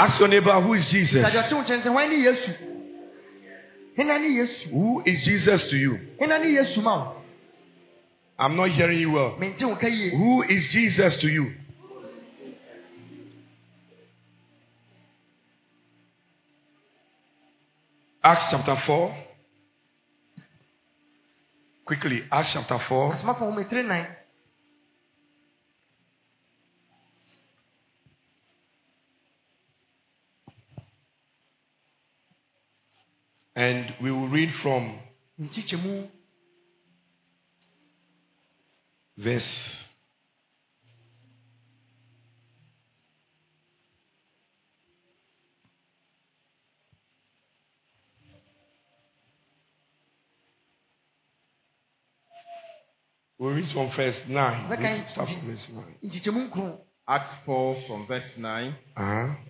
Ask your neighbor, who is Jesus? Ìdájọ́ tí o kyerɛ sɛ wɔn ne Yesu. Hena ne Yesu? Who is Jesus to you? Hena ne Yesu ma o? I'm not hearing you well. Mente wo ka yie. Who is Jesus to you? Acts chapter 4. Quickly, Acts chapter 4. Asomafo wɔn tiri nan. And we will read from Nkyikyɛmu verse We'll read from verse 9. We'll start from verse 9. nkyikyɛmu nkron. Acts 4 from verse 9. Uh-huh.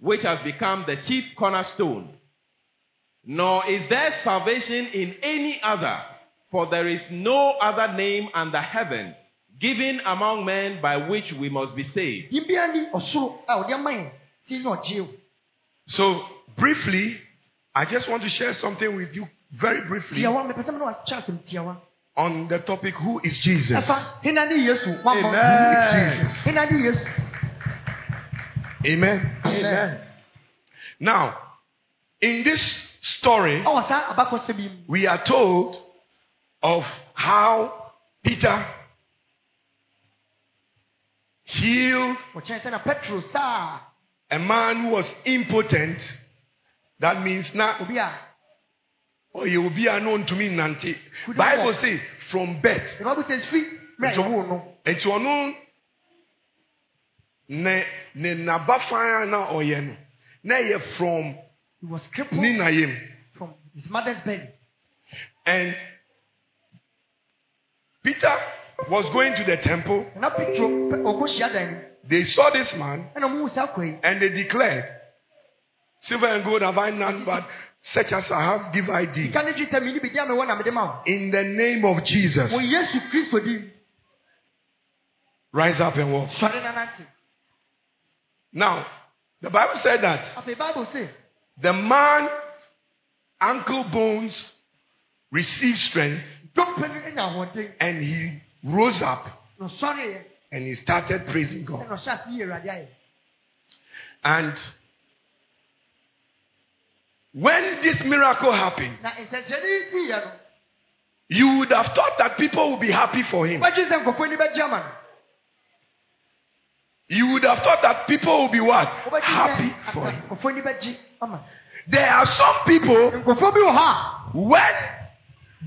which has become the chief cornerstone. Nor is there salvation in any other, for there is no other name under heaven given among men by which we must be saved. Yibia ni ɔsoro a ɔde ama yɛn ti nye ɔgye o. So, briefly, I just want to share something with you very briefly Tiawa mepɛ sɛ mo na wakyɛ asɛm tiawa. on the topic who is Jesus? Ɛfa hena ne Yesu wama. Who is Jesus? Amen. Amen. Now, in this story, Ɔwɔ saa abakɔsɛ bi mu. we are told of how Peter healed Wɔkyerɛ sɛ na Petro saa a man who was impotent. That means a or you will be unknown to me, Nante. Bible says from birth. the bible says fi mmerɛ So- yɛwoo no. Ne ne naba fan na ɔyɛ no na ɛyɛ from He was crippled ne na yam from his mother's belly. and Peter was going to the temple. Na Petro pɛ- ɔkɔ hyiadan mu. They saw this man Ɛna ɔmo hu saa yi. and they declared, "Silver and gold have I none, but such as I have give I thee." Sika ne dwetɛ mi ni bi di a mewɔ na ma wo. In the name of Jesus, Wɔ Yesu Kristo din. rise up and walk. Sɔre na nante. Now, the Bible said that Afei Bible say the man's ankle bones received strength dɔmpɛ no anya ahoɔden. and he rose up ɔsɔre yɛ. and he started praising God. Ɛna ɔhyɛ ase yie And when this miracle happened, Na nsɛnkyerɛnne yi sii yɛ no. you would have thought that people would be happy for him. Wɔadwene sɛ nkurɔfoɔ ani bɛgye ama no. You would have thought that people would be what? Happy for him. nkurɔfoɔ ani bɛgye ama no. There are some people Nkurɔfoɔ bi wɔ when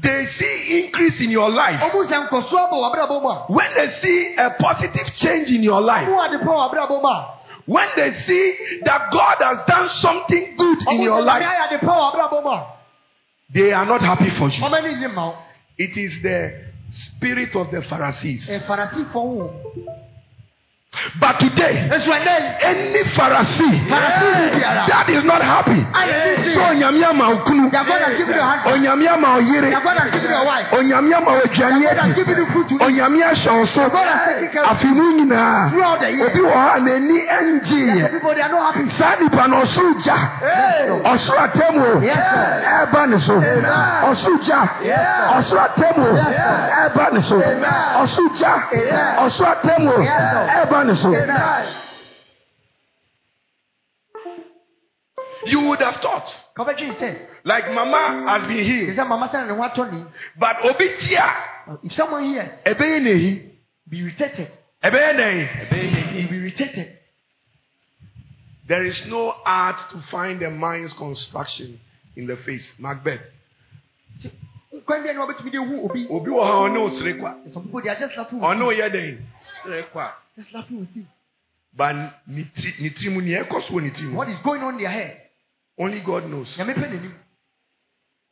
they see increase in your life, ɔmo sɛ nkɔsoɔ bɔ wɔ abrabɔ mu a. when they see a positive change in your life, Ɔmo ade pɔ wɔ abrabɔ mu a. when they see that God has done something good in your life, nyame ayɛ ade pɔ wɔ abrabɔ mu a. they are not happy for you. Ɔmo ani nye ma wo. It is the spirit of the Pharisees. Ɛfarasifoɔ wo. But today, Esu ɛnɛ yi. any Pharisee Pharisee biara. that is not happy, Ayɛ sisi. so onyame ama okunu, They are going to give you your husband. onyame ama They are oyere, going to give you your wife. onyame ama They are oaduane going to give you the fruit to eat. onyame ahyɛ wo so God has taken care of afe mu nyinaa Throughout the year. obi wɔ hɔ a n'ani There are ngyeeɛ people they are not happy. saa nipa no ɔsoro gya Hey. ɔsoro atam o Yes, sir. ɛɛba ne so ɔsoro gya ɔsoro atam o ɛɛba ne so ɔsoro gya ɔsoro atam o ɛɛba you would have thought like mama has been healed mama sɛ ne ho atɔ ne. but obi tia If someone hears, be irritated. ɛbɛyɛ n'ehi He be irritated. There is no art to find a mind's construction in the face. Macbeth. Nkwan deɛ na wɔbɛtumi de hu obi. Obi wɔ ha ɔne osere kwa. Some people they are just laughing with Ɔne you. oyɛ den. Rekwa. Just laughing with you. But ne tiri ne tiri mu nea eh, ɛkɔ so wɔ ne tiri mu. What is going on in their head? Only God knows. Nyame pɛ n'anim.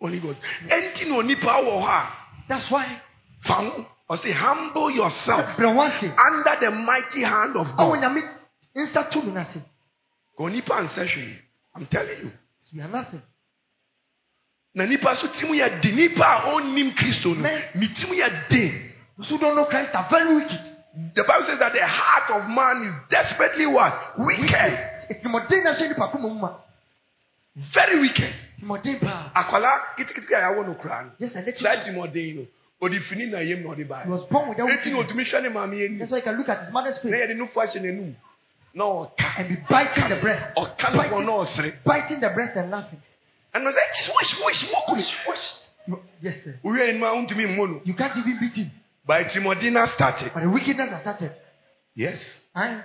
Only God. Ɛnti na onipa wɔ hɔ a That's why. fa ho ɔsɛ humble yourself Brɛ wansi. under the mighty hand of Ɔwɔ God. nyame nsa to mi n'ase. Ka onipa nsɛ hwee. I'm telling you. We are nothing. Na nipa so ti mu yɛ den. Nipa a ɔnnim Kristo no, Men- ne ti mu yɛ den. Who don't know Christ are very wicked. The Bible says that the heart of man is desperately what? Wicked. Tìmọ̀dé náà ṣe nípa kó mọ̀ mú ma. Very wicked. Tìmọ̀dé paa. Akwala kitikiti a yàwó no kura no. Yes, and let you. Timothy no, odi fini na yam na ɔde. He was born without Eti na otumi hwɛ ne maame yɛ ni. That's why you can look at his mother's Na face yɛde nufu ahyɛ n'anum. Na ɔka. and be biting the breast. Ɔka no wɔn na ɔsere. Biting the breast and laughing. Ɔsɛ ɛkyi wɔsi wɔsi wɔkuru wɔsi. You- Yes, sir. Owie anim a ntumi mmo no. You can't even beat him. By Timothy na started. But the wickedness has started. Yes. And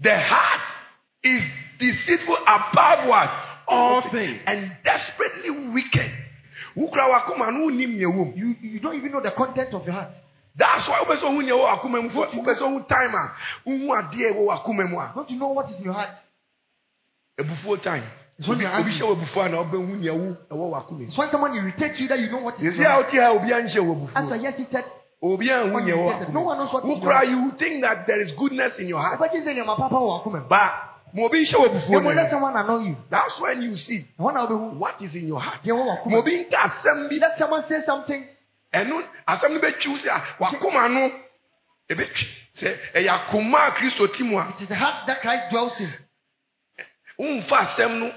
The heart is deceitful above what? All things. And desperately wicked. Wukura wakoma no unim nye wom. you, you don't even know the content of your heart. That's why wopɛ sɛ ohu nea ɛwɔ wakoma mu fo wopɛ sɛ time a wohu adeɛ a ɛwɔ wakoma mu a Don't you know what is in your heart? Ebufuo time. It's when Obi you're obi angry. hyɛ wɔ ebufuo a na ɔbɛhu nea ɛwɔ wakoma It's mu. when someone irritates you that you know what is Yesi your a wote ha obi anhyɛ wɔ As I ebufuo. yes, he said, Obi anhu When nea you ɛwɔ no one knows what is in your Wukura you think that there is goodness in your heart. "Ọbẹ̀jì sẹ́ni ọmọ pápá wọ̀ ọkùnrin." But ma obi nhyɛ wɔ ebufuo when let someone annoy you, That's when you see wọ́n náà bẹ̀ hu. what is in your heart. Wọ́n wọ̀ Ma ọkùnrin. obi nka asɛm bi Let someone say something. ɛno asɛm no bɛtwiw sɛ a wakoma no ɛbɛtwi sɛ ɛyɛ akoma a kristo ti mu a It is the heart that Christ dwells in. Womfa asɛm no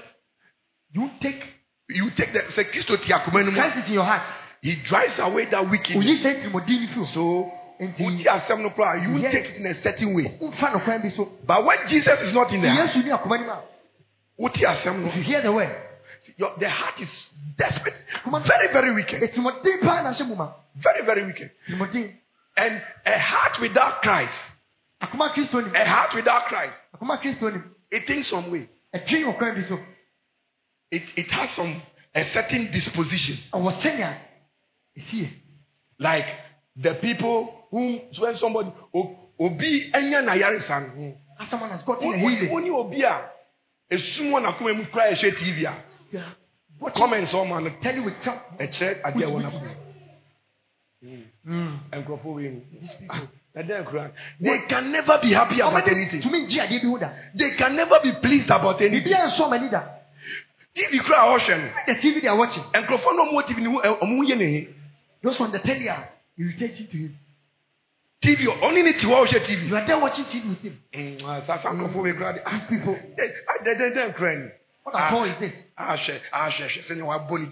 You take you take the sɛ kristo ti akoma no mu Christ is in your heart. he drives away that Oyi wickedness sẹ́ tìmọ̀dé ní fi o. so Nti- asɛm no koraa you Yes. take it in a certain way no kwan bi so. but when jesus is not in the heart Yesu ní àkọ́mọ́ ní ma. wotie asɛm If you hear the word, your, the heart is desperate very very wicked ètìmọ̀dé paa na mu ma. very very wicked Tìmọ̀dé. and a heart without christ Akoma Kristo ni. a heart without christ Akoma Kristo ni. it thinks some way Ẹ̀twi wọ̀ kwan bi so. it, it has some a certain disposition Ọwọ́ sẹ́yìn èsì yẹ. like the people whom when somebody obi enya na yaresa no As someone has gotten a healing. ni obi a esum wɔ n'akoma mu kura ɛhwɛ tv a comments ɔma no tell you with some. ɛkyerɛ adeɛ a ɛwɔ n'akoma Mm. nkurɔfoɔ wei mu ɛdɛ nkura they can never be happy about anything Tumi n jí adeɛ bi ho they can never be pleased about anything a nsọ ọmọ ani da. tv a ɔhwɛ no The TV they are watching. nkurɔfoɔ no ɔmo wɔ tv no ho ɛ- ɔmo ho yɛ ne he Those on the telly are irritating to him. tv ɔne ne ti hɔ a ɔhwɛ You are there watching TV with him. Mm, ah, saa saa nkurɔfoɔ wei kura de ah These people. dɛ dɛ dɛ nkura ni What at all is this? ahwɛ ahwɛ hwɛ sɛnea wabɔ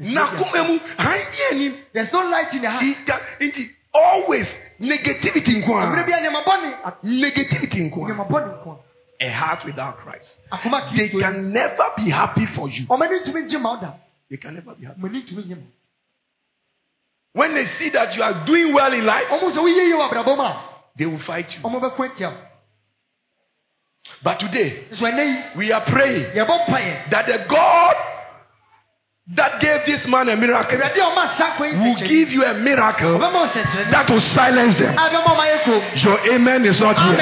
duku Look mu han bi anim There's no light in the heart. ika nti always negativity nko Mmerɛ bi a a nneɛma bɔ ne. negativity nko Nneɛma bɔ ne nko a a heart without Christ a. Akoma they can never be happy for you Ọmọ ani tumi ngye ma ɔda. they can never be happy Ọmọ ani tumi ngye ma. when they see that you are doing well in life Ọmọ sọ wọ́n yie yie wọ abrabọ they will fight you Ọmọ bɛ kó etia. but today we are praying yɛ bɔ mpa yɛ. that the God that gave this man a miracle Ewurade a ɔma asa akɔ yi will give you a miracle that will silence them A bɛma ɔma yɛ kom. your amen is not here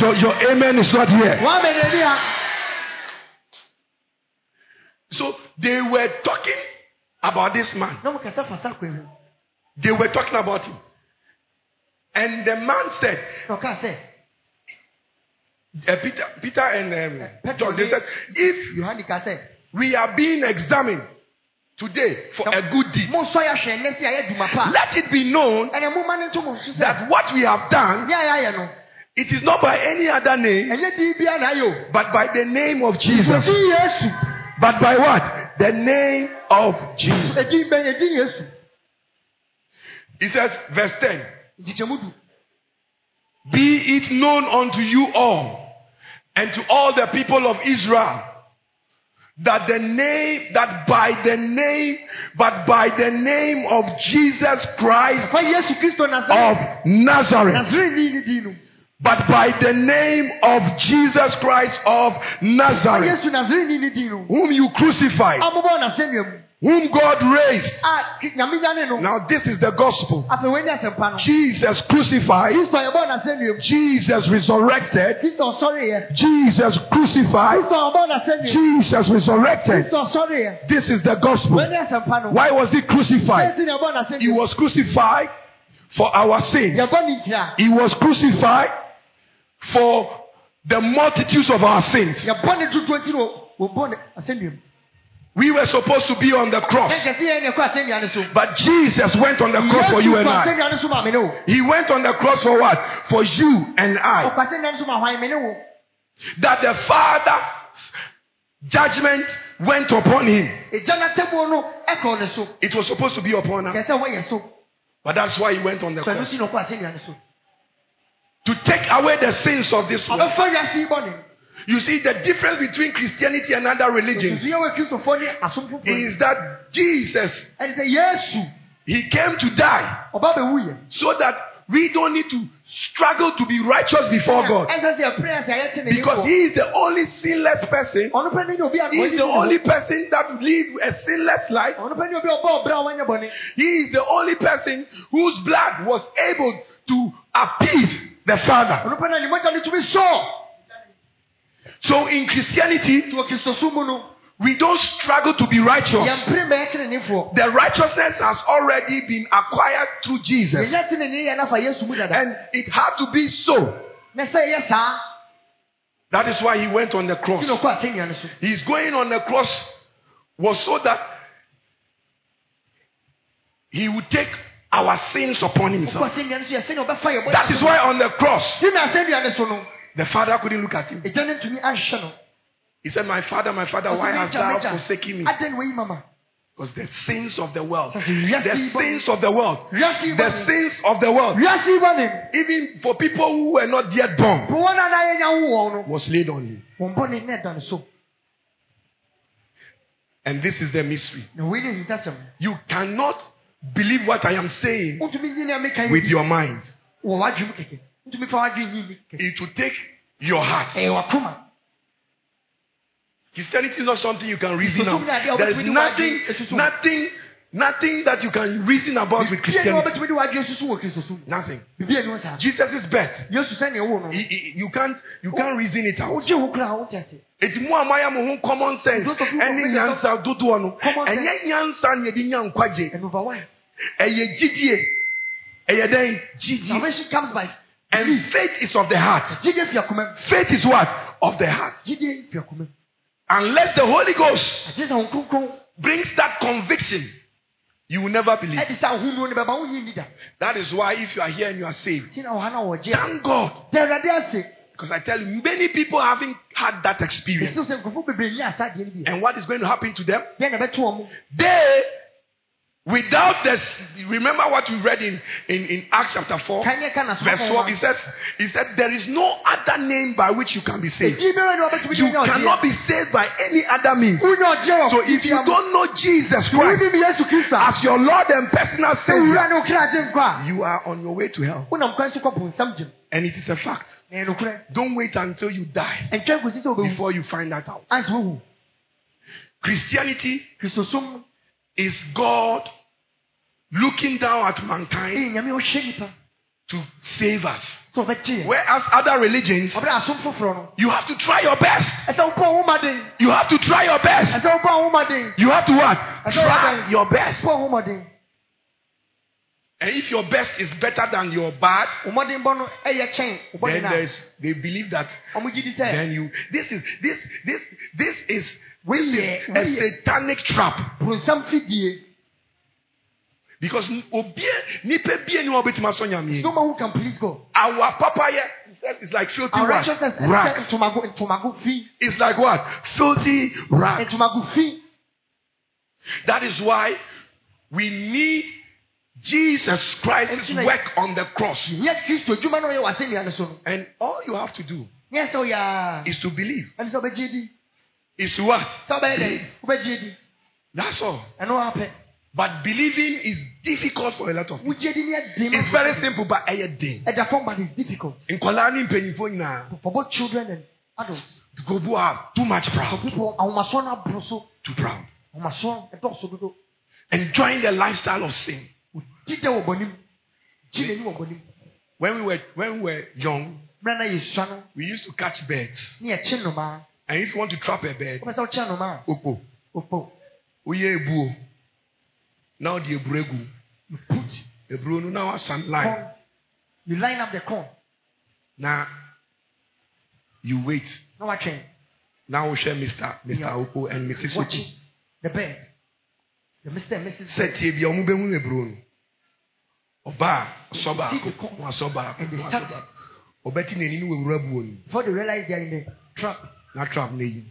your, your amen is not here Wɔn amen na ebi ha. So they were talking about this man. Na ɔmo kasa fasa akɔ yi. They were talking about him. And the man said, Na ɔka sɛ, uh, Peter, Peter and um, John, they said, if sɛ, we are being examined today for a good deed, mo nsɔ yɛ ahwɛ nnɛ si a yɛ duma pa. let it be known Ɛnna mo ma ne nto mo nso sɛ, that what we have done, ní a yɛ ayɛ no, it is not by any other name, ɛnyɛ di bi a na ayɛ o. but by the name of Jesus. But by what? The name of Jesus. Edi bɛn edi Yesu. He says, verse 10. Be it known unto you all and to all the people of Israel that the name, that by the name, but by the name of Jesus Christ Fa Yesu Kristo Nazare. of Nazareth, Nazare ni ni di no. but by the name of Jesus Christ of Nazareth, Yesu Nazare ni ni di no. whom you crucified, Amobɔ n'asɛnnua mu. whom God raised. Ah, a ki- nyame yane no Now, this is the gospel. afei wei ne asɛmpa no Jesus crucified, kristo yɛbɔɔ n'asɛnnua mu Jesus resurrected, Jesus crucified, kristo ɔbɔɔ n'asɛnnua mu Jesus resurrected. This is the gospel. wei ne asɛmpa no Why was he crucified? ɛnti na yɛbɔɔ n'asɛnnua He was crucified for our sins. yɛbɔ ne gyina He was crucified for the multitudes of our sins. yɛbɔ ne dodoɔ nti na wɔbɔ ne asɛnnua mu We were supposed to be on the cross, ɛnkɛse yɛn ne ɛkɔ asɛnnua no so but Jesus went on the cross for you and I. asɛnnua no so ma me ne wo He went on the cross for what? For you and I. ɔkɔ asɛnnua no so ma hwan me ne wo That the Father's judgment went upon him. ɛgya n'atamuo no ɛkɔɔ ne so It was supposed to be upon us, kɛ sɛ wɔyɛ so but that's why he went on the cross. To take away the sins of this world. ɔbɛfa wiase yi bɔne You see, the difference between Christianity and other religions nsusu yɛwɔ kristofoɔ ne asom foforɔ is that Jesus, ɛne sɛ yesu he came to die so that we don't need to struggle to be righteous before God. ɛnsɛ sɛ yɛpere sɛ yɛte ne Because he is the only sinless person. ɔno pɛ ne ne obi a He is the only person that lives a sinless life. ɔno pɛ ne obi a ɔbɔ ɔbrɛ a wɔnyɛ bɔne He is the only person whose blood was able to appease the Father. ɔno pɛ ne ne mogya no tumi sɔɔ So in Christianity, nti wɔ kristoso mu no we don't struggle to be righteous. yɛmpere bɛyɛ tenenefoɔ The righteousness has already been acquired through Jesus. yɛnyɛ tenene yɛ nafa yesu mu dada And it had to be so. na sɛ ɛyɛ saa That is why he went on the cross. nti na ɔkɔ asɛnnua no so His going on the cross was so that he would take our sins upon himself. asɛnnua no so yɛ sɛnea ɔbɛfa yɛ bɔne That is why on the cross, ti na asɛnnua no so no the father couldn't look at him. ɛgya no ntumi anhwɛ no He said, My father, my father, why hast thou forsaken me? adɛn na wayi mama Because the sins of the world, Sɛ sɛ wiase the sins of the world, the sins of the world, wiase yi bɔne even for people who were not yet born, po wɔn a na yɛnya wo wɔn no was laid on him. wɔn bɔne na ɛda no so And this is the mystery. na wei ne hintasɛm You cannot believe what I am saying wotumi nyi nea meka with your mind. wɔ w'adwene kɛkɛ wotumi fa w'adwene nyi ni kɛkɛ It will take your heart. wakoma Christianity is not something you can reason out. There is nothing, nothing, nothing that you can reason about with Christianity. wɔbɛtumi de w'adwene susu wɔ kristo so Nothing. bibia ni wɔ saa Jesus' birth, yesu sɛnea ɛwɔ no. He- he- you can't, you can't reason it out. wogye wo kora a wote ase Eti mu a moayɛ mo ho common sense. Those of you who ɛne nyansa dodoɔ no ɛnyɛ nyansa na yɛde nya nkwagye and over one ɛyɛ gyidie ɛyɛ dɛn gyidie salvation comes by and faith. is of the heart. Gyidie fi akoma faith is what? Of the heart. Gyidie fi akoma unless the holy ghost agye sɛ wo kronkron brings that conviction you will never believe. Ɛde sɛ ahonuo no bɛba wonyi ni da that is why if you are here and you are saved nti na ɔha na wɔgye a thank god. Da awurade ase because i tell you many people haven't had that experience. ɛsiw sɛ nkurɔfoɔ bebree nyi asadeɛ no bi and what is going to happen to them? Deɛ na ɛbɛto wɔ mu they without this remember what we read in in, in acts chapter 4 kan yɛ ka na verse 12 he says he said there is no other name by which you can be saved. Ɛdin biara ne wɔbɛtumi you cannot be saved by any other means. Wonya ɔgyeɛ wɔ so if you don't know jesus christ wonim yesu kristo a as your lord and personal savior ne wo kra agye nkɔ a you are on your way to hell. Wonam kwan so kɔpo nsam gyem and it is a fact. Na ɛyɛ nokorɛ don't wait until you die ɛntwɛn kɔsi sɛ wobɛwu before you find that out. Christianity is god looking down at mankind ɛyɛ nyame a ɔhwɛ nipa to save us. Whereas other religions ɔbɛrɛ asom foforɔ no. you have to try your best. Ɛsɛ wopɔ wo homaden you have to try your best. Ɛsɛ wopɔ wo homaden you have to what? Try your best. Pɔ wo homaden and if your best is better than your bad wo mmɔden bɔ no ɛyɛ kyɛn wo then bɔden no a there's they believe that ɔmo gye di sɛ then you this is this this this is this a satanic trap because obie nipa bie ni obetuma so nyame no man who can please God. Our papa here he said it's like filthy our rags righteousness ɛsɛ rags ntomago ntomago fi. It's like what? Filthy rags fi. That is why we need Jesus Christ's work on the cross. yɛ kristo adwuma no ɔyɛ wɔ asɛnnua no so and all you have to do sɛ ɔyɛ a is to believe. Sɛ wobɛgye di is to what? Dɛn wobɛgye di that's all. Ɛno apɛ but believing is difficult for a lot of people. Wogye di ne ɛden it's very simple but ɛyɛ den ɛda fam but it's difficult nkwadaa ne mpanyinfoɔ nyinaa for both children and adults. go bo have too much for proud people aboro so too proud. Ɔmaso ɛdɔɔso dodo enjoying the lifestyle of sin. ɔdi dɛ wɔ bɔnim gyi n'ani wɔ bɔnim When we were when we were young, mmerɛ na yɛsua no. we used to catch birds. ne yɛkye nnomaa And if you want to trap a bird, wopɛ sɛ wokyɛ nnomaa opo, opo. Now the eburegu. you put no now some line. corn you line up the corn Now you wait. na watwɛn Now we share Mr. Mr. Yeah. Opo and Mrs. watching Opo. the bird the mr and mrs Sɛ bird tie bi a ɔmo bɛhu eburo no. Ɔbaa ɔsɔ baako, corn. wasɔ baako, And they baako. Ɔbɛti n'ani no wɔ ewura buo before they realize they are in the trap Na trap na eyi.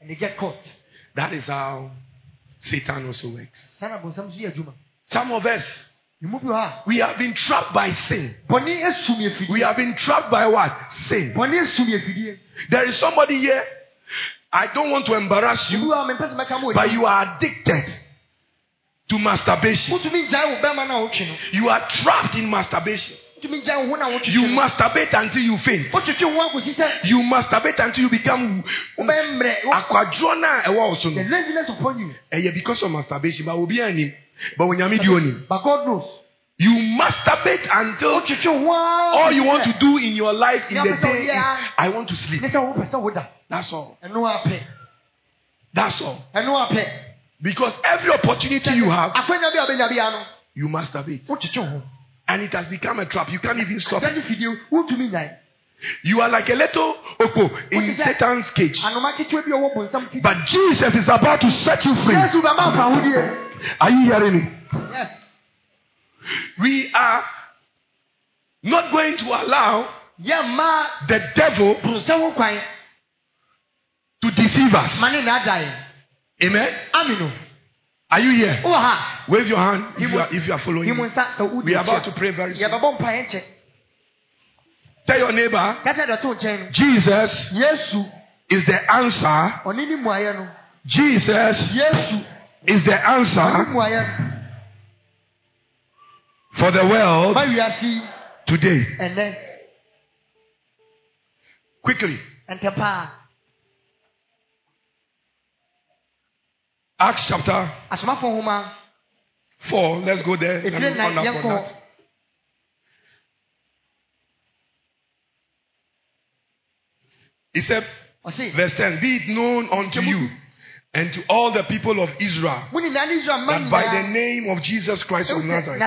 and they get caught That is how Satan also works. saa na bonsam so yɛ adwuma Some of us, emu bi hɔ a we have been trapped by sin. bɔnne esum yɛ We have been trapped by what? Sin. bɔnne esum yɛ fidie There is somebody here. I don't want to embarrass you, hɔ a mepɛ sɛ mɛka mo but you are addicted to masturbation. wotumi gyae wo bɛrima na wotwe no You are trapped in masturbation. Wotumi gyae wo ho na wotwe You no masturbate until you faint. wotwetwe ho akɔsi sɛ You masturbate until you become wobɛyɛ mmerɛ wo- akwadwo na ɛwɔ wo so the no. laziness upon you Ɛyɛ because of masturbation, but obi anim. But onyame di onim. but God knows You masturbate until wotwetwe ho ara all you want to do in your life in the Yeah, but day is yeah. I want to sleep. ne sɛ wopɛ sɛ woda That's all. ɛno apɛ That's all. ɛno apɛ Because every opportunity you have, akwanya bi a wobɛnya bia no you masturbate. And it has become a trap. You can't even stop it. ɛda ne fidie wotumi nyae You are like a little oko in What is that? Satan's cage. anoma ketewa a ɔwɔ But Jesus is about to set you free. yesu bɛma afa ahodie Are you hearing me? yes We are not going to allow the devil bonsam ho kwan to deceive us. ma ne naadae Amen. Are you here? Wave your hand if you are, if you are following. me. nsa sɛ wodi We are about to pray very soon. yɛbɛbɔ mpaeɛ nkyɛ Tell your neighbor, ka kyerɛ dɛ to nkyɛn no Jesus is the answer. ɔne ne mmuayɛ no Jesus is the answer for the world ma wiase yi today. ɛnɛ Quickly, ɛntɛ paa Acts chapter 4. Let's go there. Let me ɛtire na run up on yɛnkɔ that. He said, verse 10 Be it known unto you and to all the people of Israel mo nyinaa ne israel ma that by the name of Jesus Christ of Nazareth,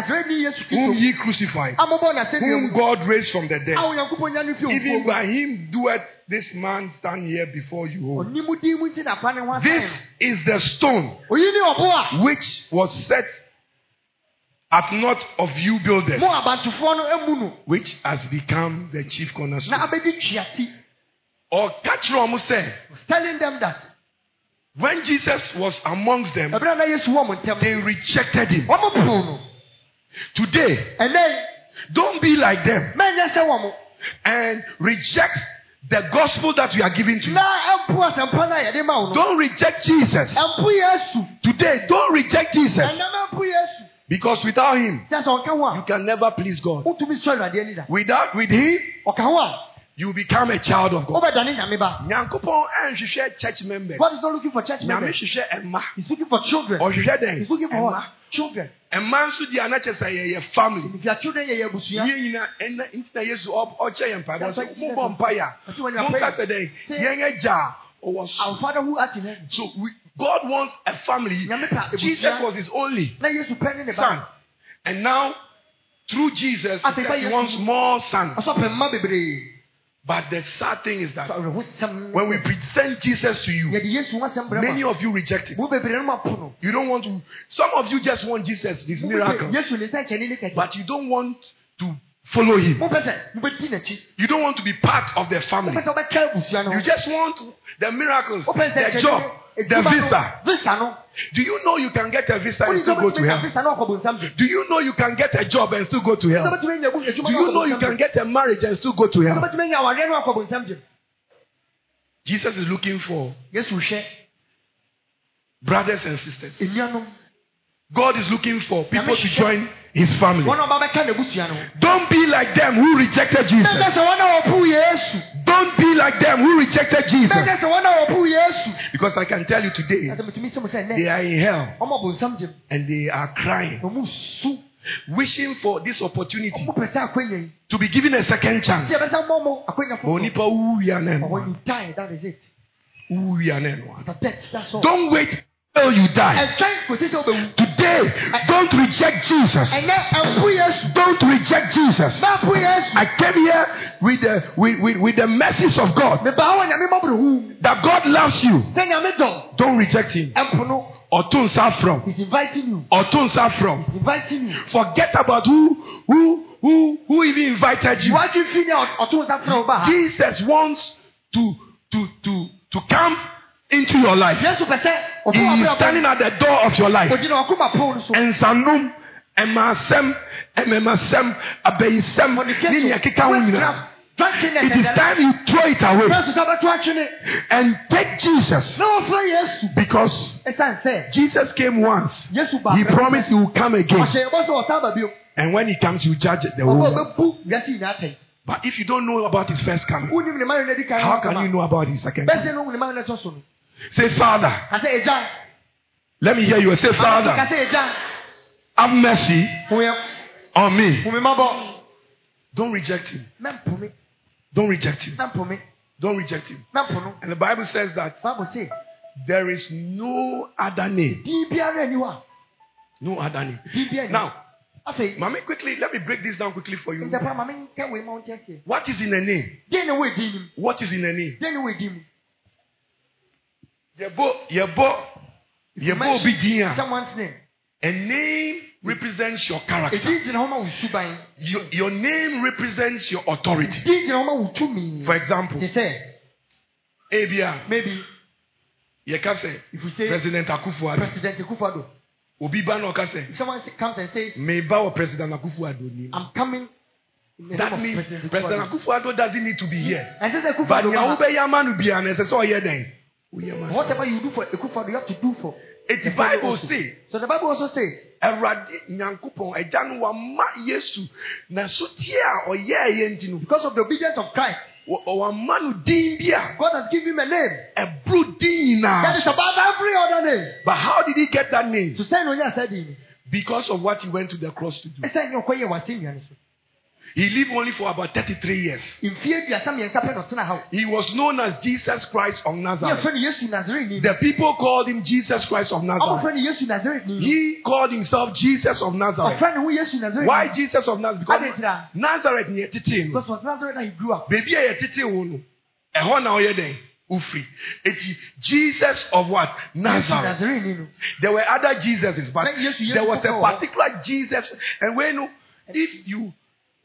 whom ye crucified, whom God raised from the dead, onyankopɔn nya no fi even by him doeth this man stand here before you. Whole. ɔni mu din mu nti na akwa ne ho asan This is the stone no oyi ne ɔbo a which was set at not of you builders, mo abantofoɔ no amu no which has become the chief cornerstone. Or catch say, was telling them that when Jesus was amongst them, ɛberɛ na yesu wɔ mo ntɛm they rejected him. wɔn mo poo no Today, don't be like them mɛnyɛ sɛ wɔn mo and reject the gospel that we are giving to you. na ɛmpo asɛmpa no a yɛde ma wo no Don't reject Jesus. Today, don't reject Jesus. Because without him, sɛ sɛ you can never please God. Without with him, you become a child of God. nyame Nyankopɔn ɛnhwehwɛ church members. God is not looking for church Nyame members hwehwɛ ɛma. he's looking for children Ɔhwehwɛ dɛn? he's looking for what children Ɛma nso di anakyɛ sɛ yɛyɛ family. if your children yɛ yɛ abusua Yɛn nyinaa ɛnna nti na Yesu ɔkyɛ yɛn sɛ mpaeɛ a I think when you are monka praying, sɛ dɛn yɛn agya ɔwɔ so. our father who art in heaven So we, God wants a family. Nyame pɛ abusua. Jesus was his only na yesu pɛ ne ne son. And now, through Jesus, he ba said he Yesu- wants more sons. ɔsɔ pɛ mma bebree But the sad thing is that when we present Jesus to you, yɛde yesu ho asɛm brɛ many of you reject it. mo bebree no ma po no You don't want to. Some of you just want Jesus, his miracles, yesu ne nsɛnkyerɛnne ne kɛkɛ but you don't want to follow him. mopɛ sɛ mobɛdi n'akyi You don't want to be part of the family. mopɛ sɛ wobɛka abusua no You just want the miracles, the job, the visa. visa no Do you know you can get a visa and still go to hell? visa no akɔ bonsam gye Do you know you can get a job and still go to hell? wobɛtumi anya bu- adwuma Do you know you can get a marriage and still go to hell? wobɛtumi anya awareɛ no akɔ bonsam gye Jesus is looking for yesu hwɛ brothers and sisters. God is looking for people to join his family. wɔn a ɔba bɛka n'abusua no ho Don't be like them who rejected Jesus. sɛ wɔn a wɔpo yesu Don't be like them who rejected Jesus. bɛgye sɛ wɔn a wɔpo yesu Because I can tell you today, na sɛ metumi sɛ mo sɛ they are in hell. Ɔmo abonsam gyem and they are crying, na ɔmo su wishing for this opportunity ɔmo pɛ sɛ akwanya yi to be given a second chance. yɛbɛsa mmɔ mo akwanya But foforɔ onipa wuwia na but when ɛnoa. you die that is it. Wuwia na ɛnoa. but death that's all. Don't wait till you die. ɛtwɛn kòsi sɛ ɔbɛwu Today, don't reject Jesus. ɛnyɛ ɛmpo yesu Don't reject Jesus. I came here with the with, with, with the message of God mebaa wɔ nyame mmɔborɔ hu that God loves you. sɛ nyame dɔ Don't reject him. ɛmpo no Ọ̀tún sá from. he's inviting you sá from. he's inviting you Forget about who who who who even invited you. iwájú fi ní ọ̀tún nsa fúnra ọba ha Jesus wants to to to to come into your life. yesu pɛ sɛ He is standing at the door of your life. ogyina ɔkuma pɔn no so Nsanum, ɛmasɛm, ɛmɛmasɛm, abɛyisɛm, ne nea ho nyinaa. It is time you throw it away yesu sɛ ɔbɛto atwene and take Jesus na wɔfrɛ yesu because Jesus came once. He promised he will come again. ɔhyɛ ɛbɔ sɛ ɔsan ba bio And when he comes, you judge the world. ɔbɛbu wiase nyinaa tɛn But if you don't know about his first coming, wonim ne ma yɛn adi kan how can you know about his second coming? Bɛsɛ no ne ma yɛn ɛtɔ so no Say, Father, let me hear you. Say, Father, have mercy on me. humi ma bɔ Don't reject him. Don't reject him. Don't reject him. And the Bible says that there is no other name. No other name. a din biara Now, mommy, quickly, let me break this down quickly for you. ntɛpɛ ma mi nkɛ wei ma wɔn ti ase What is in a name? den na wo edi nim What is in a name? Den na wo edi mu Yebo, yebo, yebo obi din a. someone's name A name represents your character. edi gyina hɔ ma wo suban Your, your name represents your authority. di gyina hɔ ma wo tumi For example, sɛ Abia, maybe yɛka sɛ if you say President Akufo-Addo. president Akufo-Addo Obi ba na ɔka sɛ if someone comes and says meba wɔ President Akufo-Addo nim. I'm coming in the name That means President Akufo-Addo Akufo-Addo doesn't need to be here. and this is But Akufo-Addo nea ma ha. wobɛyɛ ama no biara no ɛsɛ sɛ ɔyɛ dɛn? Woyɛ ma whatever you do for Akufo-Addo you have to do for? Eti the Bible say so the Bible also says Awurade Nyankopɔn agya no wama Yesu. Na so tie a ɔyɛɛ yɛ nti no because of the obedience of Christ. Ɔwama no din bi a God has given him a name. Ɛboro din that is nyinaa. above every other name. But how did he get that name? to say no yes I did Because of what he went to the cross to do. ɛsɛ nyɛ ɔkɔ yɛ wase nnuane so He lived only for about 33 years. mfie aduasa mmiɛnsa pɛ na ɔtena ha He was known as Jesus Christ of Nazareth. yɛfrɛ no Yesu Nazarene The people called him Jesus Christ of Nazareth. ɔmofrɛ no Yesu Nazarene He called himself Jesus of Nazareth. ɔfrɛ ne ho Yesu Nazarene Why Jesus of Nazareth? Because. Nazareth ni yɛtete no. because it was Nazareth that he grew up Baby a yɛtete wo no. Ɛhɔ na ɔyɛ dɛn? Ufiri. Eti Jesus of what? Nazareth. There were other Jesuses, but Na Yesu- Yesu there was a particular Jesus. And when if you-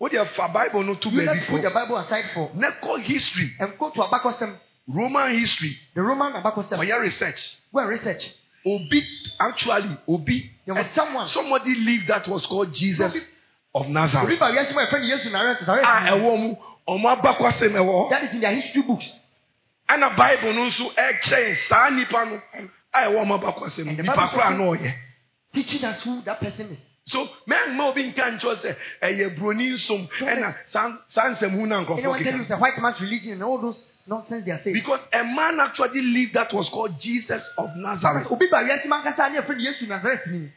if you, what the Bible no to you let's put the Bible aside for Neko history, and go to abakɔsɛm Roman history, the Roman abakɔsɛm for your research. and research. Obi, actually, Obi, There was eh, someone- somebody lived that was called Jesus Obi- of obi Nazareth. wiase mu a yɛfrɛ Yesu Nazareth Ah, ɛwɔ mu, abakwasɛm ɛwɔ hɔ. that is in their history books. Ɛna Bible no nso ɛkyɛn saa nipa no. A ɛwɔ ɔmo abakwasɛm And the nipa Bible koro a says- na ɔyɛ. teaching us who that person is So mɛn ma obi nka nkyɛn sɛ ɛyɛ broni nsom ɛna saa saa nsɛm na nkorɔfoɔ anyone tell you keka. it's a white man's religion and all those nonsense they are saying Because a man actually lived that was called Jesus of Nazareth. obi ba wiase mu ankasa ne no Yesu Nazareth ni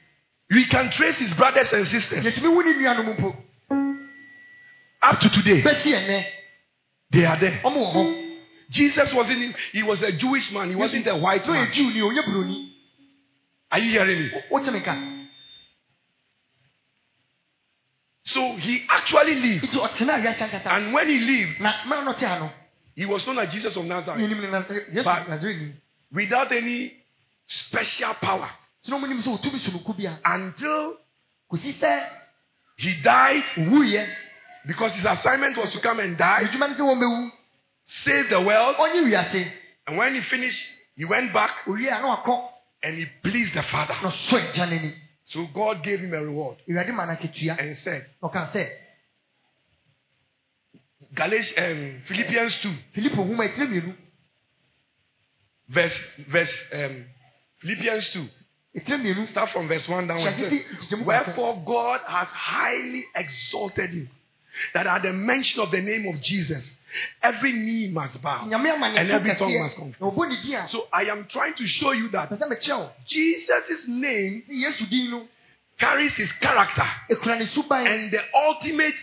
We can trace his brothers and sisters yɛtumi wu ne nuanom mpo up to today. bɛsi ɛnɛ They are there. ɔmo wɔ hɔ Jesus wasn't. He was a Jewish man. He wasn't a white no yɛ man. Jew ni o Buroni Are you hearing me? o mi ka So he actually lived, nti ɔtena wiase ankasa and when he lived, na mmerɛ no ɔte ha no. he was known as Jesus of Nazareth. Yɛnim ne Nazare- eh, Yesu But- without any special power. Sini ɔmo nim sɛ otumi sononko bi a until he died because his assignment was to come and die, adwuma ne sɛ wɔn bɛwu save the world. And when he finished, he went back owie a na wakɔ and he pleased the Father. Na ɔsɔ agya n'ani So God gave him a reward. And said, Galatians, um, Philippians 2, filipo nwoma etire mmienu verse, verse, um, Philippians 2, start from verse 1 down. It Hyɛ says, titi nkyɛmu baako. Wherefore God has highly exalted him, that at the mention of the name of Jesus, every knee must bow. nyame ama ne And every tongue must confess. na ɔbɔ ne din a So I am trying to show you that pɛ sɛ mekyerɛ wo Jesus' name sɛ yesu din no. carries his character. ɛkura ne suban And the ultimate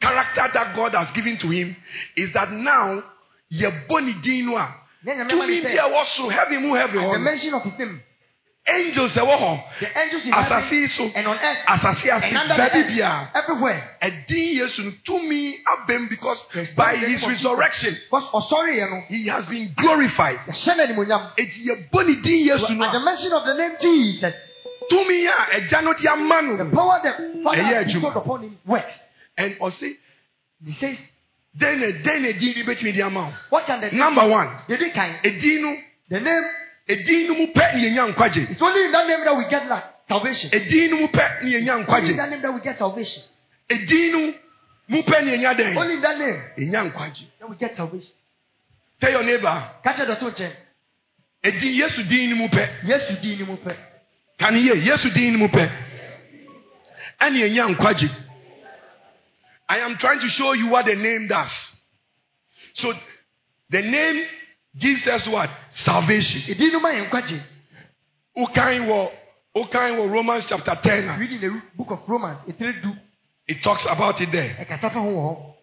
character that God has given to him is that now yɛbɔ ne din no a na nyame ama tumi bi a ɛwɔ soro heaven mu heaven at the hɔ angels ɛwɔ hɔ the angels in asase so and on earth asase ase baabi biara ɛdin yesu no tumi abɛm because by his resurrection he has been glorified. yɛhyɛ no animonyam eti yɛbɔ ne din yesu no a mention of the name jesus tumi a ɛgya no de ama no power the father Ɛyɛ adwuma. upon him. Works and says den na den na edin bi betumi de ama wo what can the number one. edin no the name edin no mu pɛ ne yɛnya nkwagye. It's only in that name that we get like salvation. Edin no mu pɛ ne yɛnya only in nkwagye that name that we get salvation. Edin no mu pɛ ne yɛnya den only in that name yɛnya nkwagye. that we get salvation. Tell your neighbor. Kakyɛ dɔtɔ nkyɛn edin yesu din no mu pɛ. Yesu din ni mu pɛ. Kan ye yesu din no mu pɛ. Ɛne yɛnya nkwagye. I am trying to show you what the name does. So the name gives us what? Salvation. Edin no ma yɛn nkwagye. Wokan wɔ romans chapter 10 a, reading the book of romans etire du it talks about it there. Ɛkasa fa ho wɔ hɔ.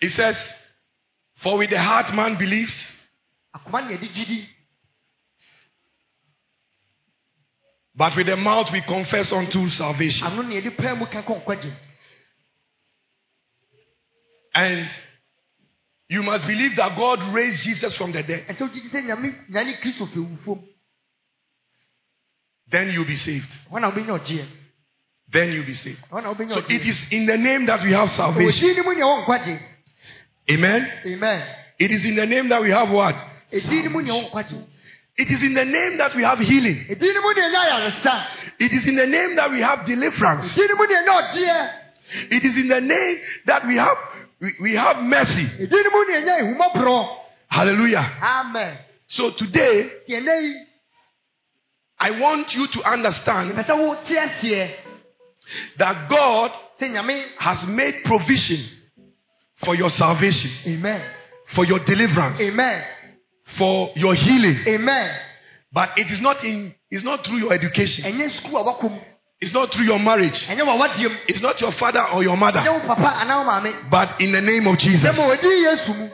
It says for with the heart man believes. Akoma ne yɛde gyidi but with the mouth we confess unto salvation. Ano ne yɛde pɛn mu ka kɔ nkwagye and you must believe that god raised jesus from the dead. Ɛsɛ wogyidi sɛ nyame nyane kristo fɛ wufom then you'll be saved. Hɔ na wobɛnya ɔgyeɛ then you'll be saved. So it is in the name that we have salvation. odin no mu ne ɛwɔ nkwagye amen? Amen. It is in the name that we have what? Eh, Edin no mu ne ɛwɔ nkwagye it is in the name that we have healing. Edin no mu ne ɛnya ayaresa it is in the name that we have deliverance. Edin no mu ne ɛnya ɔgyeɛ it is in the name that we have we, we have mercy. Edin no mu ne ɛnya ehumɔborɔ hallelujah. Amen. So today i want you to understand mepɛ sɛ wote aseɛ that god has made provision for your salvation. Amen. For your deliverance. Amen for your healing. Amen. But it is not in it's not through your education. Ɛnyɛ sukuu a wakɔ mu it's not through your marriage. Ɛnyɛ wɔ wadeɛ mu it's not your father or your mother. Ɛnyɛ wo papa anaa wo maame but in the name of jesus. Ma wɔdi yesu mu.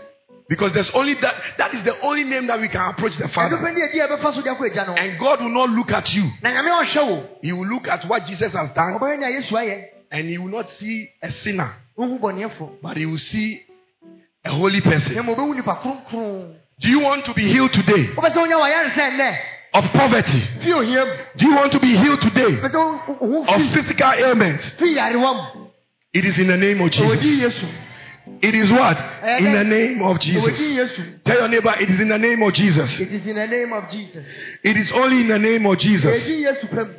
Because there's only that that is the only name that we can approach the father. Pɛ ne adi a ɛbɛfa so de akɔ agya no and god will not look at you. Na nyame ɔhwɛ wo. He will look at what jesus has done. Ɔbɛyɛ nea yesu ayɛ. And he will not see a sinner. But he will see a holy person na ma wobɛhu nipa kronkron do you want to be healed today? Wopɛ sɛ wonya wɔayaresa nnɛ of poverty. Fi ohia mu do you want to be healed today? Wopɛ sɛ wo- wo of physical ailments fi yarewa mu it is in the name of jesus. It is what? Eh, in the eh. name of jesus. Tell your neighbor it is in the name of jesus. It is in the name of jesus. It is only in the name of jesus. Din yesu pɛ mu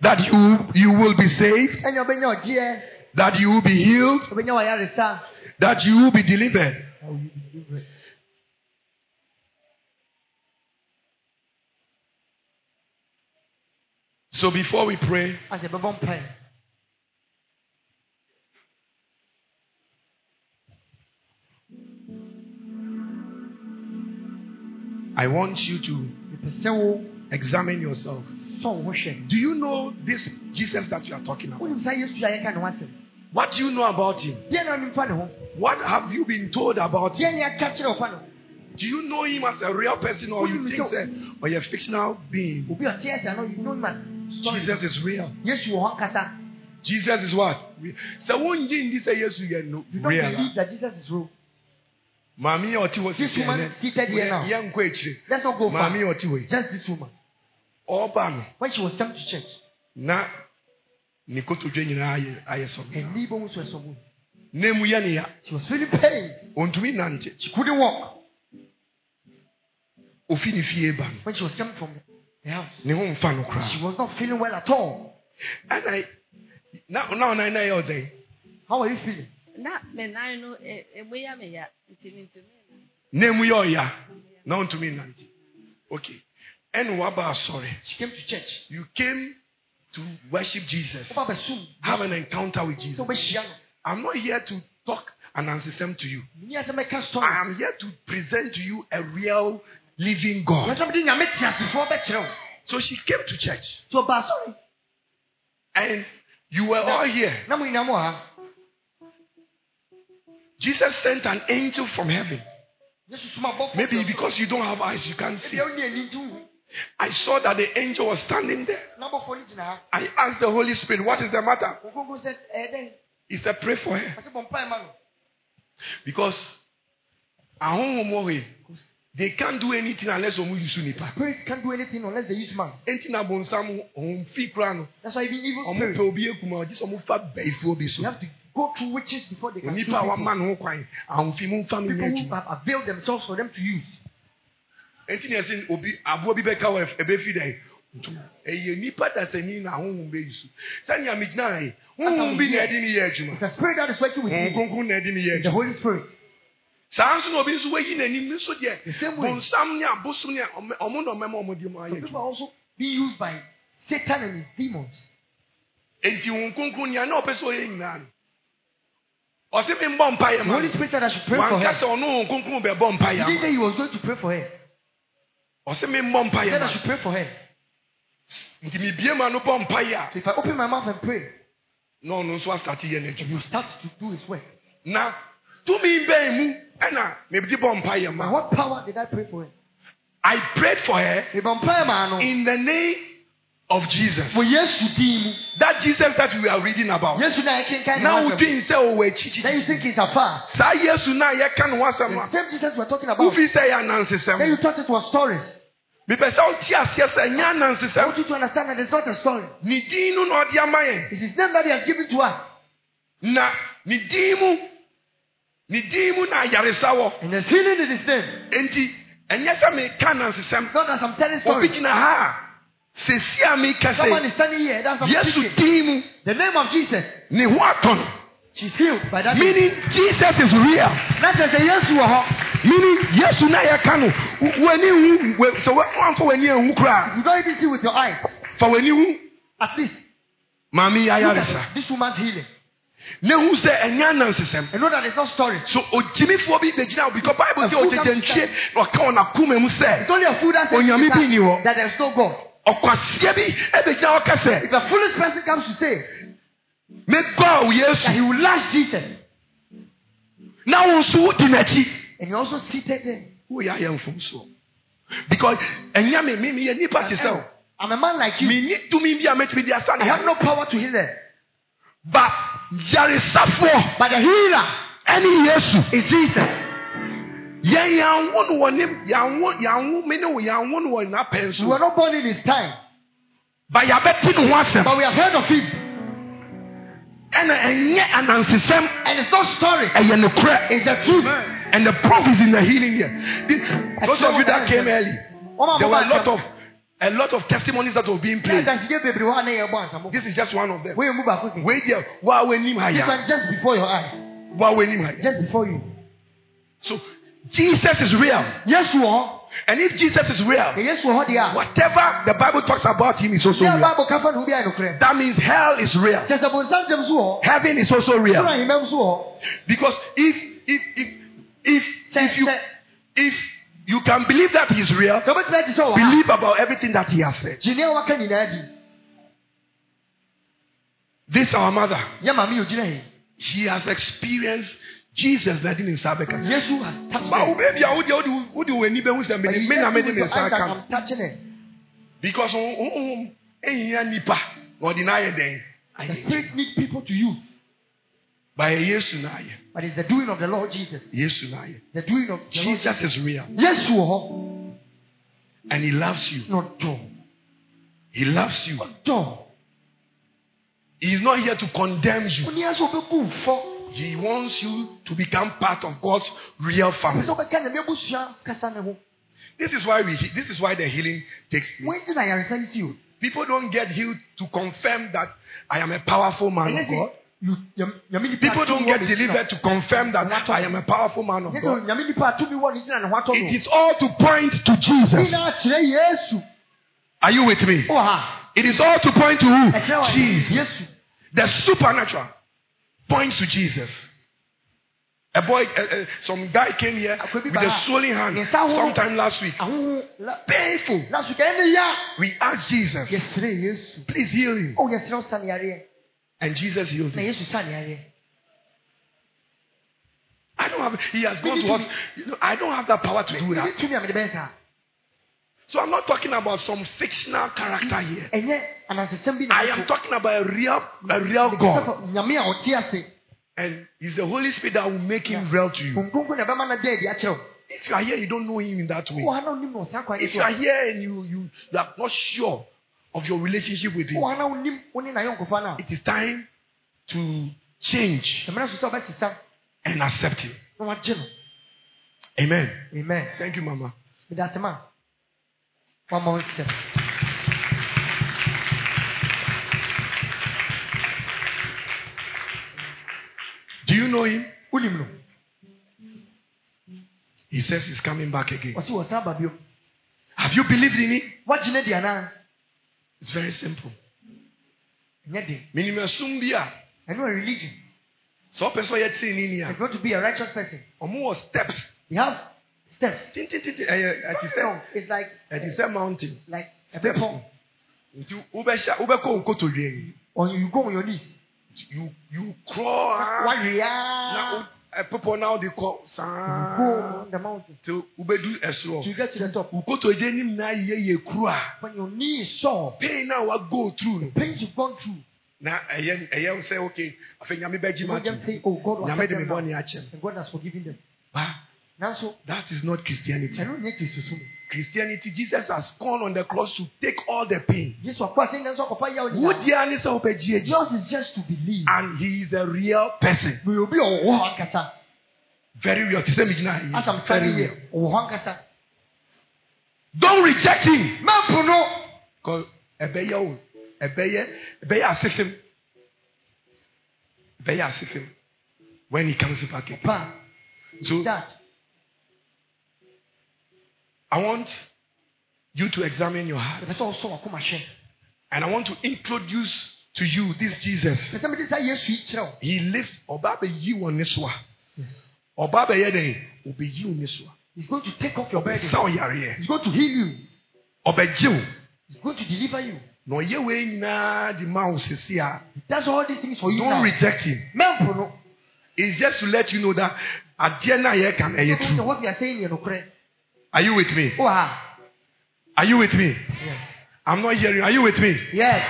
that you you will be saved. Eh, Ɔgyeɛ that you will be healed. That you will be delivered so before we pray asɛ ɛbɛbɔ mpae i want you to mepɛ sɛ wo examine yourself. sɔ wo ho hwɛ do you know this jesus that you are talking about? Wonim sa yesu a yɛka ne ho asɛm. What do you know about him? Deɛ na wonim fa ne ho. What have you been told about him? deɛ ne aka kyerɛ wo fa ne ho do you know him as a real person or you think say or oh, a fictional being obi a ɔte ɛsɛ no you know man jesus is real. Yesu wɔ hɔ ankasa jesus is what sɛ wongye ndi sɛ yesu yɛ no. You don't real. believe that jesus is real. Maame a ɔte hɔ This sisi woman seated here now. ɛnɛ yɛnkɔ akyire let's not go far. Maame a ɔte hɔ yi just this woman. Ɔba no when she was come to church. Na ne kotodwe nyinaa ayɛ ayɛ her sɔm knee bones were so na mu yɛ ne ya. She was feeling pain. Ɔntumi nante. She couldn't walk. Ofi ne fie ba no when she was coming from the house ne ho mfa no she was not feeling well at all ɛna na na ɔnan na yɛ ɔdɛn how are you feeling na me nan eh, eh, no e- emu me ya nti mi ntumi na na mu yɛ ɔya na ɔntumi nante okay And waba sorry. She came to church. You came to worship Jesus. Have an encounter with Jesus. bẹ ṣìyà no. I'm not here to talk an answer to you. Ní ẹsẹ̀ mẹ́ka story. I am here to present to you a real living God. Yẹ́sẹ̀ mi di nyàmé tí àsìfọ́ bẹ́ kyerẹ́ o. So she came to church bá sọ̀rọ̀. and you were all here. Na mo nyinaa mu wɔ ha. Jesus sent an angel from heaven. Yesu suma bɔ fún Maybe because you don't have eyes, you can't see. ẹ̀wọ̀n ní ẹni tí wù. I saw that the angel was standing there. N'abɔfo ni gyina ha. I asked the Holy Spirit, What is the matter? Ogogo sɛ eh, ɛyɛ dɛn. He said, Pray for her. Ɔsɛ bɔ mpa ẹ̀ ma. Because ahonhom wɔ hɔ yi, they can't do anything unless wɔn use nipa. Spirit can't do anything unless they use man. Enti na bonsam wɔn fi kura no, That's why even evil spirit. pɛ obi ekuma sɛ wɔn fa bi so. You have to go through witches before they can Onipa a people. wama ne ho kwan, ahomfi mu nfa no People who have availed themselves for them to use. Enti na ɛsɛ obi aboɔ bi bɛka wɔ ɛbɛfi dɛ. Ɛyɛ nipa dasani na ahonhom bɛ yi so. Sani ami gyina yi, bi na ɛde ne yɛ adwuma. the spirit that is working with kronkron na yɛ The. Holy Spirit. Saa nso na obi nso wayi n'anim nso deɛ. Bonsam ne abosom ne ɔmo na ɔmɛma ɔmo de ɔmo ayɛ adwuma. being used by Satan and his demons. Kronkron nea na ɔpɛ sɛ ɔyɛ nyinaa no. Ɔsɛ mi mbɔ mpaeɛ The ma. Holy Spirit said I should pray for Wanka her. sɛ ɔno honhom kronkron bɛbɔ He ama. say he was going to pray for her. Ɔsɛ mi mbɔ He mpaeɛ said I ma. should pray for her. Nti mi bie ma no bɔ mpaeɛ a. So if I open my mouth and pray, na ɔno nso asate yɛ n'adwuma will start to do his work. na tumi bɛn mu ɛna mebidi bɔ mpaeɛ By ma what power did I pray for her? i prayed for her If I'm praying, man, in the name of jesus for Yesu dimu. that jesus that we are reading about Yesu na yɛken kan na na wodin sɛ ɔwɔ Then you think it's afar. saa yesu na yɛka no ho asɛm The same Jesus we're talking about. wofi sɛ yɛ Then anansesɛm you thought it was stories. mepɛ sɛ wote aseɛ sɛ ɛnyɛ I want you to understand that it's not a story. ne din no na ɔde ama yɛn It's his name that he has given to us. na ne din mu ne din mu na ayaresa wɔ And there's healing in his name. enti ɛnyɛ sɛ meka anansesɛm It's not as I'm telling obi stories. gyina ha a sesi a meka Someone sɛ is standing here. That's what I'm yesu speaking. din mu The name of Jesus. ne ho atɔ no She's healed by that name. meaning jesus is real Not just a Yesu wɔ hɔ. meaning yesu na yɛka no w- w'ani hu w- sɛ wa- woamfa w'ani anhu koraa You don't even see with your eyes. fa w'ani hu At least. maame yi Look ayaresa at this woman's healing. Ne hu sɛ ɛnyɛ anansesɛm And know that it's not story. so ogyimifoɔ bi bɛgyina wo because bible sɛ A fool ɔgyegyɛntwie na ɔka wɔ n'akoma mu It's sɛ only a fool that says Onyame bi ni hɔ. that there's no God. ɔkwaseɛ bi ɛbɛgyina hɔ ka sɛ If a foolish person comes to say megɔa wo that yesu he will lash Jesus, na wo nso wodi n'akyi and you're also seated there. woyɛ ayɛ mfomsoɔ because ɛnya me me meyɛ nnipa te sɛ wo I'm a man like you. menni tumi bi a mɛtumi de asa I ne have ha no power to heal her. ba yaresafoɔ But the healer ɛne yesu. is Jesus. yɛn yɛnwo no wɔ ne yɛnwo yɛnwo me ne wo yɛnwo no wɔ n'apɛn We so were not born in his time, ba yɛabɛte ne ho asɛm but we have heard of him. ɛna ɛnyɛ anansesɛm And it's not story, ɛyɛ nokorɛ it's the truth. and the proof is in the healing here. Those of you that came early there were a lot of a lot of testimonies that were being played this is just one of them Wait. This there wa w'anim ha ya one just before your eyes, wa w'anim ha ya just before you. so jesus is real Yes, you are. and if jesus is real Yes, you are. Whatever the bible talks about him is also real Bible cover no be no kre. that means hell is real Just a bonsan jem so. heaven is also real because if if if if if you if you can believe that he is real So bet let so. believe about everything that he has said Jine wa kan nyina di. this our mother Ya mami yo jine he. she has experienced jesus na di ne nsa bɛka Yesu has touched wo her. baabi a wode wode wode w'ani bɛhu sɛ But mede you me na just mede with me your nsa eyes that aka no I'm touching it. because honhom ɛhia nipa na ɔde no ayɛ dɛn The spirit need people to use. bayɛ yesu na ayɛ But it's the doing of the Lord Jesus. yesu na ayɛ The doing of the Lord jesus is real Yes, you are. and he loves you Not door. he loves you Door. he is not here to condemn you Oni aso be bu fo. he wants you to become part of god's real family So be kan me busua kasa ne ho. this is why we this is why the healing takes place When na yaresa ni si people don't get healed to confirm that i am a powerful man of god You. People don't get delivered to confirm that I am a powerful man of God. nyame nipa atumi wɔ ne gyina ne ho atɔ It is all to point to Jesus. Ina kyerɛ Yesu. Are you with me? It is all to point to who? Jesus. The supernatural points to Jesus. A boy, uh, uh, some guy came here with a swollen hand Ne nsa ho- sometime last week. Painful. na sukɛɛ ne ya We asked Jesus, please heal him. And Jesus healed him. yesu sa ne yareɛ I don't have, he has gone to us. You know, I don't have that power to do that. tumi a mede bɛyɛ saa So I'm not talking about some fictional character here. ɛnyɛ anansesɛm bi na I am talking about a real, a real God. nyame a ɔte ase And it's the Holy Spirit that will make him real to you. kronkronkro na ɛbɛma no da adi akyerɛ wo If you are here, you don't know him in that way. wowɔ ha na wonim no ɔsa kwan If you are here and you, you, you are not sure of your relationship with him, wowɔ ha na wonim wo ne nayɔnkofa no a it is time to change mmerɛ so sɛ wobɛsesa and accept him. na wagye no Amen. amen Thank you, Mama. mede asɛm a wama wo nsɛm Do you know him? He says he's coming back again. ɔse wɔ san ba bio Have you believed in him? woagye no di anaa It's very simple. Minimum sumbia. ɛno a religion So person yet saying in here. want to be a righteous person Omo was steps. you have steps it's like it is a mountain. like Steps. bepɔ Nti wobɛhyɛ wobɛkɔ nkoto wie or you go on your knees you you crawl na wo- ɛpepɔ na wode kɔ go on the mountain. Till wobɛdu till you get to the top. Wokotodwe anim na ayɛ yɛ kuro a when your knee sore pain na wa go through. no pains you've gone through. Na ɛyɛ ɛyɛ sɛ okay. Afei nyame bɛgye ma to oh nyame de me bɔne akyɛm and God has forgiven them. Ba that is not christianity. Ɛno nyɛ kristosom christianity jesus has gone on the cross to take all the pain. Yesu akɔ ase nanso akɔfa yaw wo nyinaa deɛ ne sɛ wobɛgye agyi yours is just to believe. And he is a real person. Na obi a ɔwɔ hɔ ankasa very real. Te sɛ megyina ha yi. asam very sane real. Yɛ ɔwɔ hɔ ankasa don't reject him. Mapo no Because ɛbɛyɛ o ɛbɛyɛ ɛbɛyɛ asefem ɛbɛyɛ asefem when he comes back again. pa. So that I want you to examine your heart. Ɛpɛ sɛ ɔsɔ wakoma and I want to introduce to you this Jesus. pɛ sɛ mede saa yesu yi kyerɛ wo He lives. Ɔba bɛyi wɔ ne so a ɔba bɛyɛ dɛ ɔbɛyi wɔ ne so a he's going to take off your burden he's going to heal you. He's going to deliver you. Na ɔyɛ wei nyinaa de ma wo sisi a he does all these things for you don't now. reject him. no. It's just to let you know that na yɛ kan ɛyɛ Don't true. say what we are saying yɛ nokorɛ Are you with me? wowɔ ha Are you with me? yes I'm not hearing. Are you with me? yes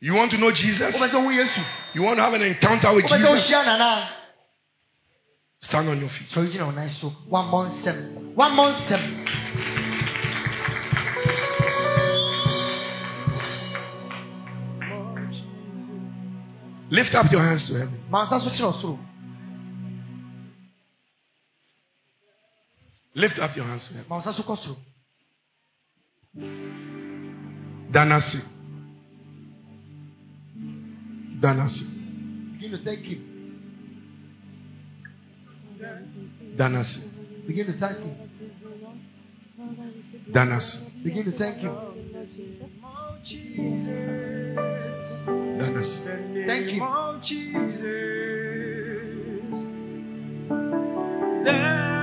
You want to know Jesus? wopɛ sɛ wo yesu You want to have an encounter with Jesus? Stand on your feet. sɔre gyina wo nan so wammɔ nsɛm wammɔ nsɛm Lift up your hands to heaven. Lift up your hands to heaven. ma nsa so soro Danasi. Danasi. begin to thank him Danasi. begin to thank him Danasi. begin to thank him Danasi. thank him There is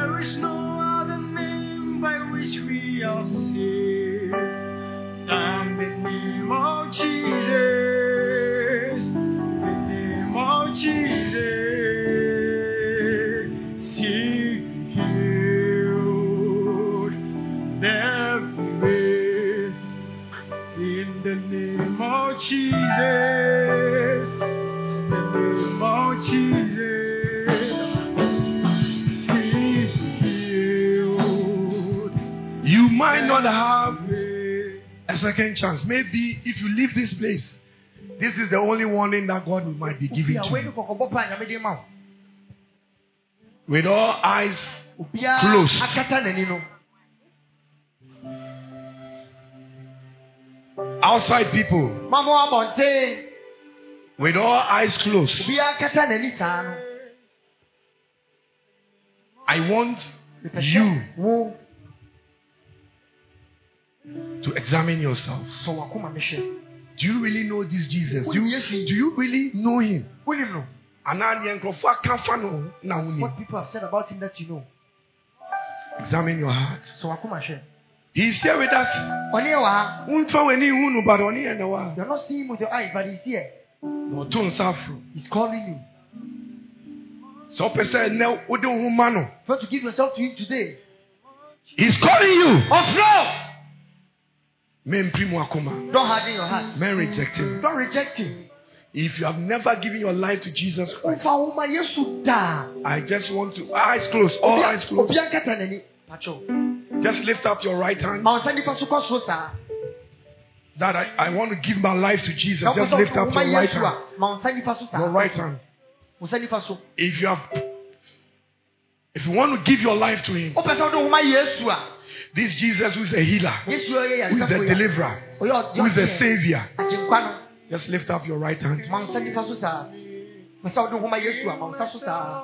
which we are saved than the name of Jesus. Second chance. Maybe if you leave this place, this is the only warning that God might be giving to you. kɔkɔbɔ pa a nyame de ma wo With all eyes obiara Close. akata n'ani no outside people, with all eyes closed, obiara akata n'ani saa no I want you to examine yourself. sɔ wakoma no Do you really know this Jesus? Do you, do you really know him? wonim no anaa deɛ nkurɔfoɔ aka fa no na wonim what people have said about him that you know. Examine your heart. Sɔ wakoma hwɛ he is here with us. Ɔne yɛ wɔ ha womfa w'ani hu no but ɔne yɛ na wɔ you are not seeing him with your eyes but he's here. A na ɔto nsa aforo he is calling you. Sɛ wopɛ sɛ ɛnɛ wode wo ho ma no if you want to give yourself to him today? He's calling you. Mu akoma don't harden your heart. Men reject him. Don't reject him. If you have never given your life to jesus christ wofa wo ma yesu daa i just want to eyes closed all eyes closed. obia nkata n'ani? Patwɛ just lift up your right hand. Ma wo nsa nifa so kɔ soro saa that i, I want to give my life to jesus. Just wopɛ sɛ lift wo up ma your right yesu hand. A ma wo nsa nifa so your right hand. Wo nsa if you have if you want to give your life to him wopɛ sɛ wode wo ma yesu a this jesus who is a healer who is the yɛ deliverer oh, who is the ɔdeɛ savior. Just lift up your right hand. Ma wo nsa nifa so saa. Pɛ sɛ wode wo ma yesu a ma wo nsa so saa.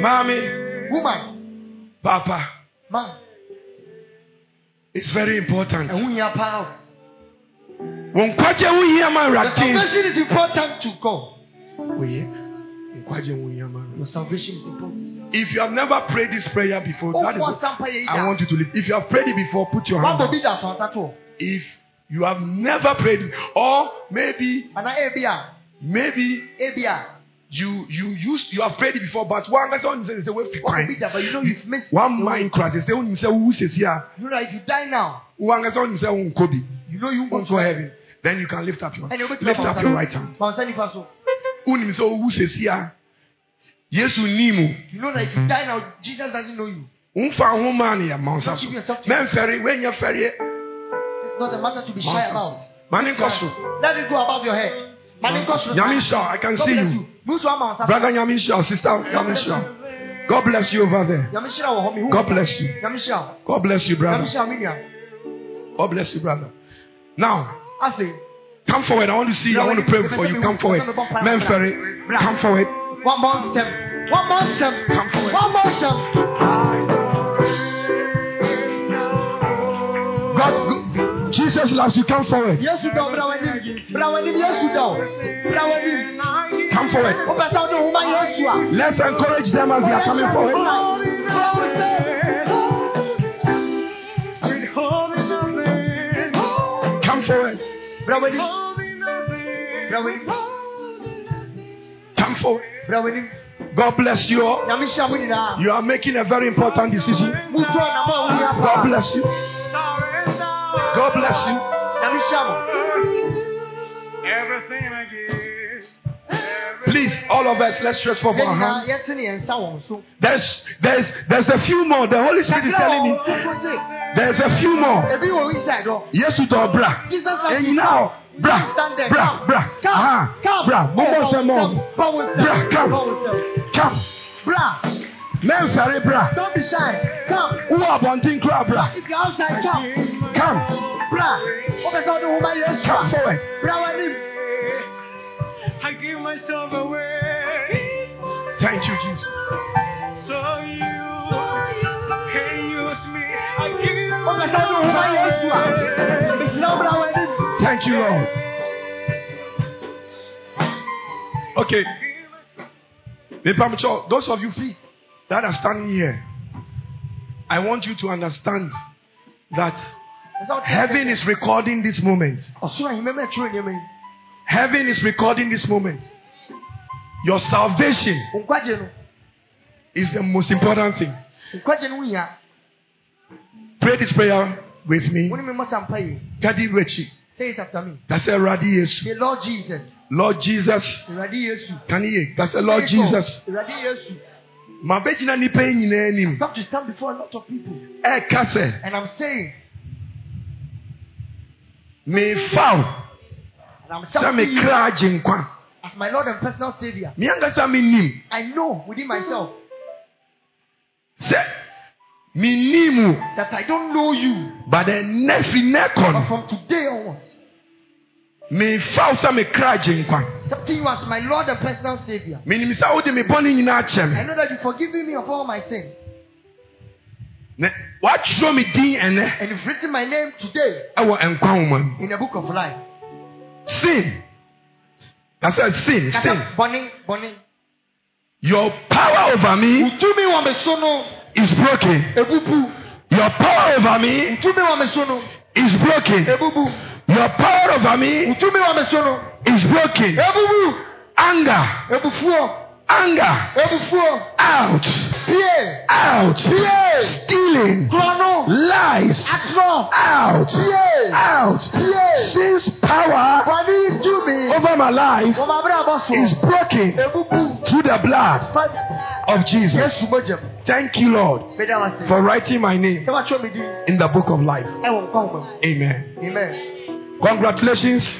Mommy. Woman. Papa. Man it's very important. Ɛho hia paa o. Wɔn nkwagye ho hia ma your awurade salvation is important to God. Oyɛ nkwagye ho hia ma your salvation is important if you have never prayed this prayer before oh, that is what i want you to live if you have prayed it before put your hand up. bí da sọ̀nsá tó if you have never prayed it or maybe àná ebi a maybe you you use you have prayed it before but one person only say say wey fi wọ́n bọ̀ bí kwan da but you know you've missed one mind cross say oh, say onim say wu sesi a you know if you die now one person only say wu oh, nko you know you won't go heaven. Then you can lift up your ẹni o bẹ lift up your right hand. Ma ọ̀sán nípa so unim sɛ owu yesu nim you know that if you die now Jesus doesn't know you. Nfa ho maa ne yɛ ma nsa so Don't give yourself to him. mɛnfɛre wɛnyɛ fɛreɛ it's not a matter to be shy about. Ma ne nkɔ so. Let it go above your head. Ma sùn nyame nhyira i can God see you. you. Musu ama ọ̀sán brother nyame nhyira sister nyame nhyira. God bless you over there. Nyame hyira wọ̀ hɔ god bless you. God bless you brother. God bless you brother. Now come forward. I want to see you. I want to pray for you. Come forward. Mɛnfɛre come forward wọ́n more step. One more step. come forward. Wọ́n bọ̀ nsẹ́m. god go- jesus loves you. Come forward. Yesu dɔ brawanim brawanim Yesu dɔ brawanim come forward. O bɛ sɛ o de o ma Yesu let's encourage them as they are coming forward. Come forward. Come forward god bless you all nyame hyia mo nyinaa You are making a very important decision. mutu ɔnam a o yɛ God bless you. God bless you. nyame hyia mo. Everything Please, all of us, let's stretch forth Yɛn our hands. yɛte ne yɛn nsa wɔn so. There's, there's, there's a few more. The Holy Spirit is telling me there's a few more. ebi wɔ inside hɔ. Yes, to the bra. And now, bra, stand bra, ah, come bra. come Aha, come bra. Momo se mo. Bra, nsɛm come. Come. bra Men ferry bra. don't be shy come Who are wanting crab bra? if you outside come Come. bra o bɛ sɛ o de o ma Yesu Come a. forward. I give myself away Thank you, Jesus. so you can use me. I give o bɛ Thank you, Lord. Okay. Those of you that are standing here, I want you to understand that heaven is recording this moment. Heaven is recording this moment. Your salvation is the most important thing. Pray this prayer with me. Say it after me. That's a Radi Yesu. say lord jesus. Lord Jesus. awurade yesu Can you? That's a Lord Say Jesus. awurade yesu Mabegyina nipa yi nyinaa anim. I have to stand before a lot of people. Eh, Ɛka sɛ and i'm saying mefaw sɛ you mekra agye nkwa. as my lord and personal savior. Me ankasa menim i know within myself sɛ menim wo that i don't know you. But firi nnɛ kɔ but from today onwards mefaw sɛ mekra agye nkwa. accepting you as my lord and personal savior Menim sɛ wode me bɔne nyinaa kyɛ i know that you've forgiven me of all my sins Na watwerɛ me din ɛnɛ And you've written my name today ɛwɔ nkwa nwoma mu. in the book of life. Sin. I said sin, sin. Kasa bɔne bɔne. Your power over me Ntumi wɔ me so no is broken. ebubu. Your power over me Ntumi wɔ me so no is broken. ebubu. Your power over me me so is broken. ebubu. Anger, Ebufuo anger, ebufuo. out, Pie out, pie. stealing, Kurɔno lies, atorɔ. out, Pie out. pie. Since power ntumi. over my life Wɔ ma abere is broken Ebubu. through the blood of Jesus. Mu. Thank you, Lord, for writing my name Sɛ watwerɛ me din in the book of life. ɛwɔ nkwa nwoma mu. Amen. Amen. Congratulations.